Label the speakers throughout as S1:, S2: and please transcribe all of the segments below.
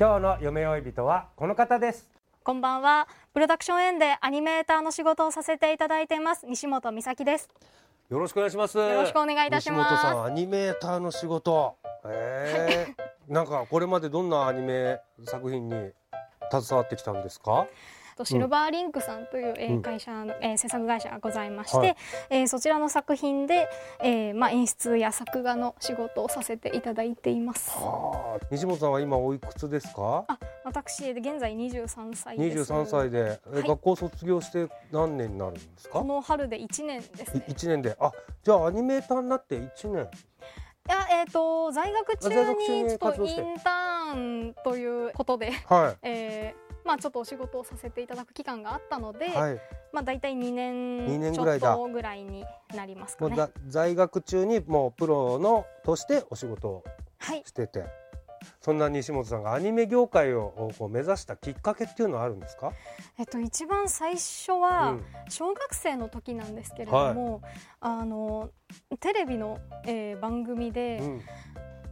S1: 今日の夢追い人はこの方です。
S2: こんばんは。プロダクションエンでアニメーターの仕事をさせていただいています。西本美咲です。
S1: よろしくお願いします。
S2: よろしくお願いいたします。
S1: 西本さんアニメーターの仕事。えー。なんかこれまでどんなアニメ作品に携わってきたんですか？
S2: とシルバーリンクさんという、会社の、えー制作会社がございまして、
S1: はい。
S2: えーそちらの作品で、えーまあ演出や作画の仕事をさせていただいています。
S1: はあ。西本さんは今おいくつですか？
S2: あ、私現在23歳です。
S1: 23歳で、え
S2: はい。
S1: 学校卒業して何年になるんですか？
S2: この春で1年ですね。
S1: 1年で。あじゃあアニメーターになって1年。
S2: いやえっ、と在学中
S1: 在学中に
S2: にちょっとインターンということで、
S1: は
S2: えーまあちょっとお仕事をさせていただく期間があったので、
S1: いはい。
S2: まあ大体2
S1: 二
S2: 年ちょっとぐらいになりますかね。
S1: 在学中にもうプロのとしてお仕事を
S2: はい。
S1: してて。そんな西本さんがアニメ業界をこう目指したきっかけっていうのはあるんですか、
S2: えっと一番最初
S1: う
S2: は
S1: ん。
S2: 小学生の時なんですけれども、あのテレビの、えー番組で、
S1: うん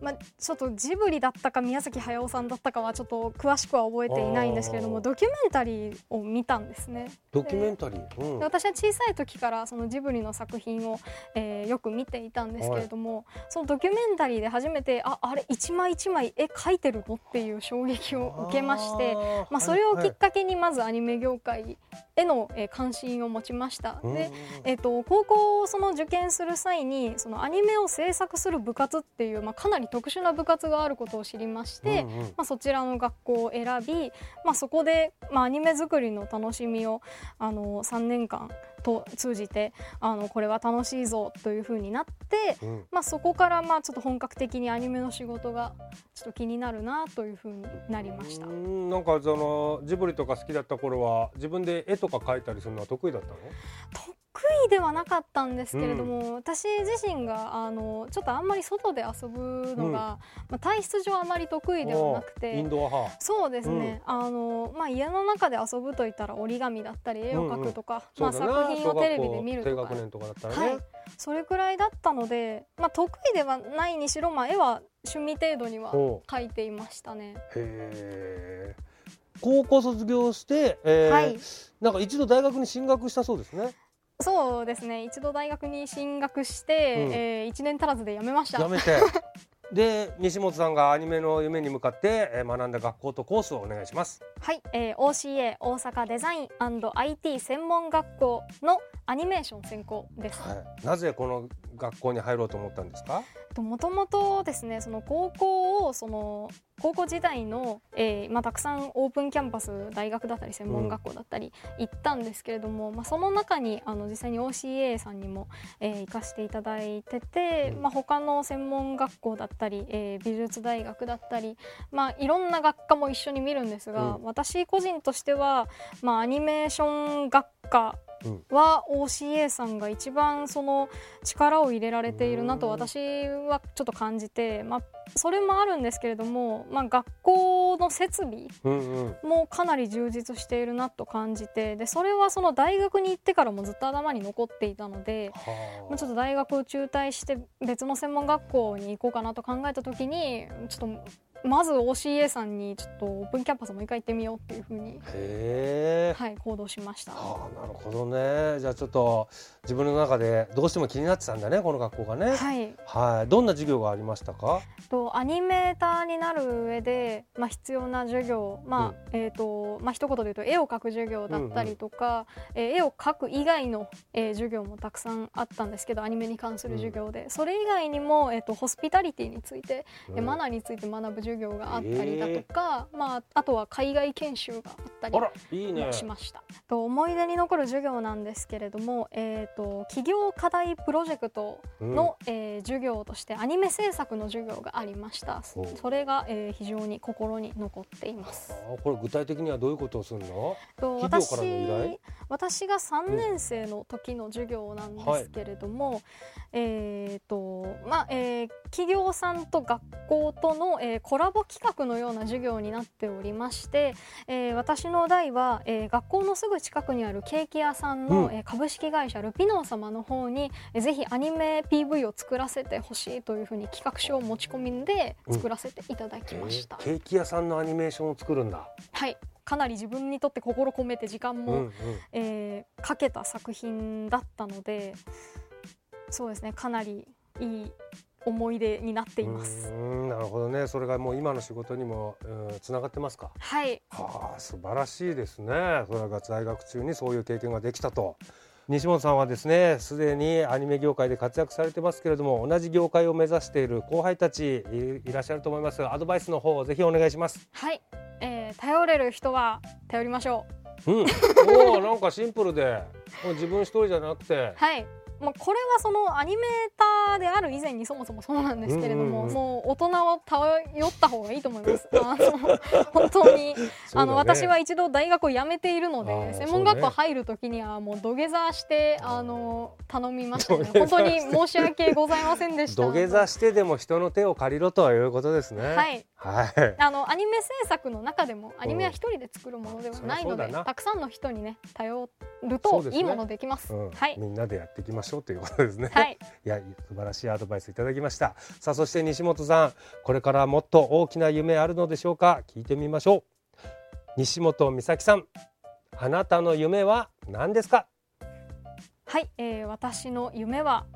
S2: まあちょっとジブリだったか宮崎駿さんだったかはちょっと詳しくは覚えていないんですけれども、ドキュメンタリーを見たんですね。
S1: ドキュメンタリー、うん。
S2: で私は小さい時からそのジブリの作品を、えーよく見ていたんですけれども、そのドキュメンタリーで初めてああれ一枚一枚絵描いてるの？っていう衝撃を受けましてまあ、それをき
S1: はい
S2: っかけにまずアニメ業界への、えー関心を持ちました。
S1: はい
S2: でえー、と高校をその受験する際にそのアニメを制作する部活っていう、まあ、かなり特殊な部活があることを知りまして、
S1: うんうん
S2: まあ、そちらの学校を選び、まあ、そこで、まあ、アニメ作りの楽しみをあの3年間と通じてあのこれは楽しいぞというふうになって、
S1: うん
S2: まあ、そこからまあちょっと本格的にアニメの仕事がちょっと気になるなというふうになりました
S1: う。んなんかそのジブリとか好きだった頃は自分で絵とか描いたりするのは得意だったの？
S2: 得意ではなかったんですけれども、私自身があのちょっとあんまり外で遊ぶのが、
S1: うん。
S2: まあ、体質上あまり得意ではなくて。
S1: ドア派。
S2: そうですね、あのまあ、家の中で遊ぶといったら折り紙だったり絵を描くとか、まあ、
S1: そうだな。
S2: 作品をテレビで見る
S1: 小
S2: とか
S1: ね、
S2: はい、それくらいだったので、まあ、得意ではないにしろ、まあ、絵は趣味程度には
S1: ほ
S2: 描いていましたね。
S1: 高校卒業して、えー
S2: はい。
S1: なんか一度大学に進学したそうですね
S2: そうですね。一度大学に進学して、
S1: うん。
S2: えー、1年足らずで辞めました。
S1: やめて。で西本さんがアニメの夢に向かって、えー学んだ学校とコースをお願いします。
S2: はい、えー、OCA 大阪デザイン &IT 専門学校のアニメーション専攻です。
S1: はい、なぜこの学校に入ろうと思ったんですか？
S2: もともとですねその高校をその高校時代の、えーまあ、たくさんオープンキャンパス大学だったり専門学校だったり行ったんですけれども、まあ、その中にあの実際に OCA さんにも、えー行かせていただいてて、まあ、他の専門学校だったり、えー美術大学だったり、まあ、いろんな学科も一緒に見るんですが、
S1: うん。
S2: 私個人としては、まあ、アニメーション学科
S1: うん
S2: は OCA さんが一番その力を入れられているなと私はちょっと感じて、まあ、それもあるんですけれども、まあ、学校の設備もかなり充実しているなと感じてでそれはその大学に行ってからもずっと頭に残っていたので、まあ、ちょっと大学を中退して別の専門学校に行こうかなと考えた時にちょっとまず OCA さんにちょっとオープンキャンパスもう一回行ってみようっていうふうに、はい、行動しました。
S1: はあなるほどね。じゃあちょっと自分の中でどうしても気になってたんだねこの学校がね。
S2: はい、
S1: はい。どんな授業がありましたか？
S2: とアニメーターになる上で、まあ、必要な授業、まあえーとまあ一言で言うと絵を描く授業だったりとか、えー絵を描く以外の、えー授業もたくさんあったんですけどアニメに関する授業で、それ以外にも、えー、とホスピタリティについて、えー
S1: うん。
S2: マナーについて学ぶ授業があったりだとか、まあ、あとは海外研修があったりもしました。と思い出に残る授業なんですけれども、えー、と企業課題プロジェクトの、えー授業としてアニメ制作の授業がありました。それが、えー非常に心に残っています。
S1: あこれ具体的にはどういうことをするの？
S2: と
S1: 企業からの依頼？
S2: 私私が3年生の時の授業なんですけれども、えーとまあえー企業さんと学校との、えーコラボ企画のような授業になっておりまして、えー私の代は、えー学校のすぐ近くにあるケーキ屋さんの、
S1: うん。
S2: えー株式会社ルピノー様の方に、えーぜひアニメ PV を作らせてほしいというふうに企画書を持ち込みで作らせていただきました。
S1: えーケーキ屋さんのアニメーションを作るんだ。
S2: はい。かなり自分にとって心込めて時間も、
S1: うんうん。
S2: えーかけた作品だったのでそうですね。かなりいい思い出になっています。
S1: うー。んなるほどね。それがもう今の仕事にもつながってますか？
S2: はい。
S1: はあ素晴らしいですね。それが在学中にそういう経験ができたと。西本さんはですねすでにアニメ業界で活躍されてますけれども同じ業界を目指している後輩たちいいらっしゃると思います。がアドバイスの方をぜひお願いします。
S2: はい、えー頼れる人は頼りましょう。
S1: うん。おおなんかシンプルで。自分一人じゃなくて。
S2: はいまあ、これはそのアニメーターである以前にそもそもそうなんですけれども、
S1: うんうんうん。
S2: もう大人を頼った方がいいと思います。あの本当に、あの私は一度大学を辞めているので専門学校入る時にはもう土下座してあの頼みましたね。本当に申し訳ございませんでした。
S1: 土下座してでも人の手を借りろということですね。
S2: はい。
S1: はい。
S2: あのアニメ制作の中でもアニメは一人で作るものではないので、たくさんの人にね頼るといいものできます。
S1: うん。
S2: はい、
S1: みんなでやっていきましょうということですね。
S2: はい、
S1: いや素晴らしいアドバイスいただきました。さあそして西本さんこれからもっと大きな夢あるのでしょうか？聞いてみましょう。西本美咲さんあなたの夢は何ですか？
S2: はい、えー私の夢は、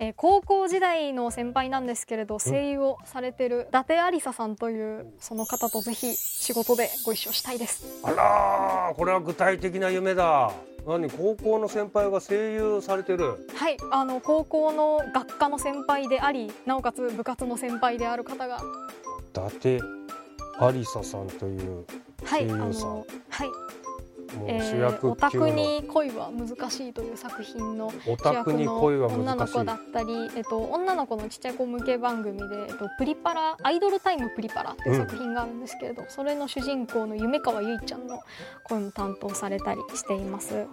S2: えー高校時代の先輩なんですけれど声優をされてる伊達ありささんというその方とぜひ仕事でご一緒したいです。
S1: あらーこれは具体的な夢だ。何？高校の先輩が声優されてる。
S2: はい、あの高校の学科の先輩でありなおかつ部活の先輩である方が。
S1: 伊達ありささんという声優さん。
S2: のはい、
S1: もう
S2: えー
S1: 主役
S2: オタクに恋は難しいという作品の
S1: オ
S2: 主役の女の子だったり、えっと、女の子のちっちゃい子向け番組で、えっと、プリパラアイドルタイムプリパラっていう作品があるんですけれど、それの主人公の夢川由依ちゃんの声も担当されたりしています。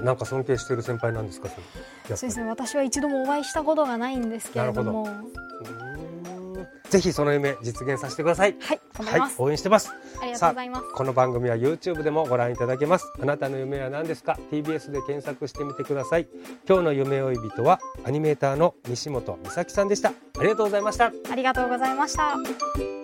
S1: なんか尊敬している先輩なんですかそ
S2: うですね。私は一度もお会いしたことがないんですけれども。は
S1: うーんぜひその夢実現させてください。はい
S2: ります、、
S1: 応援してます。
S2: ありがとうございます
S1: この番組は YouTube でもご覧いただけます。あなたの夢は何ですか ?TBS で検索してみてください。今日の夢追い人はアニメーターの西本美咲さんでした。ありがとうございました。
S2: ありがとうございました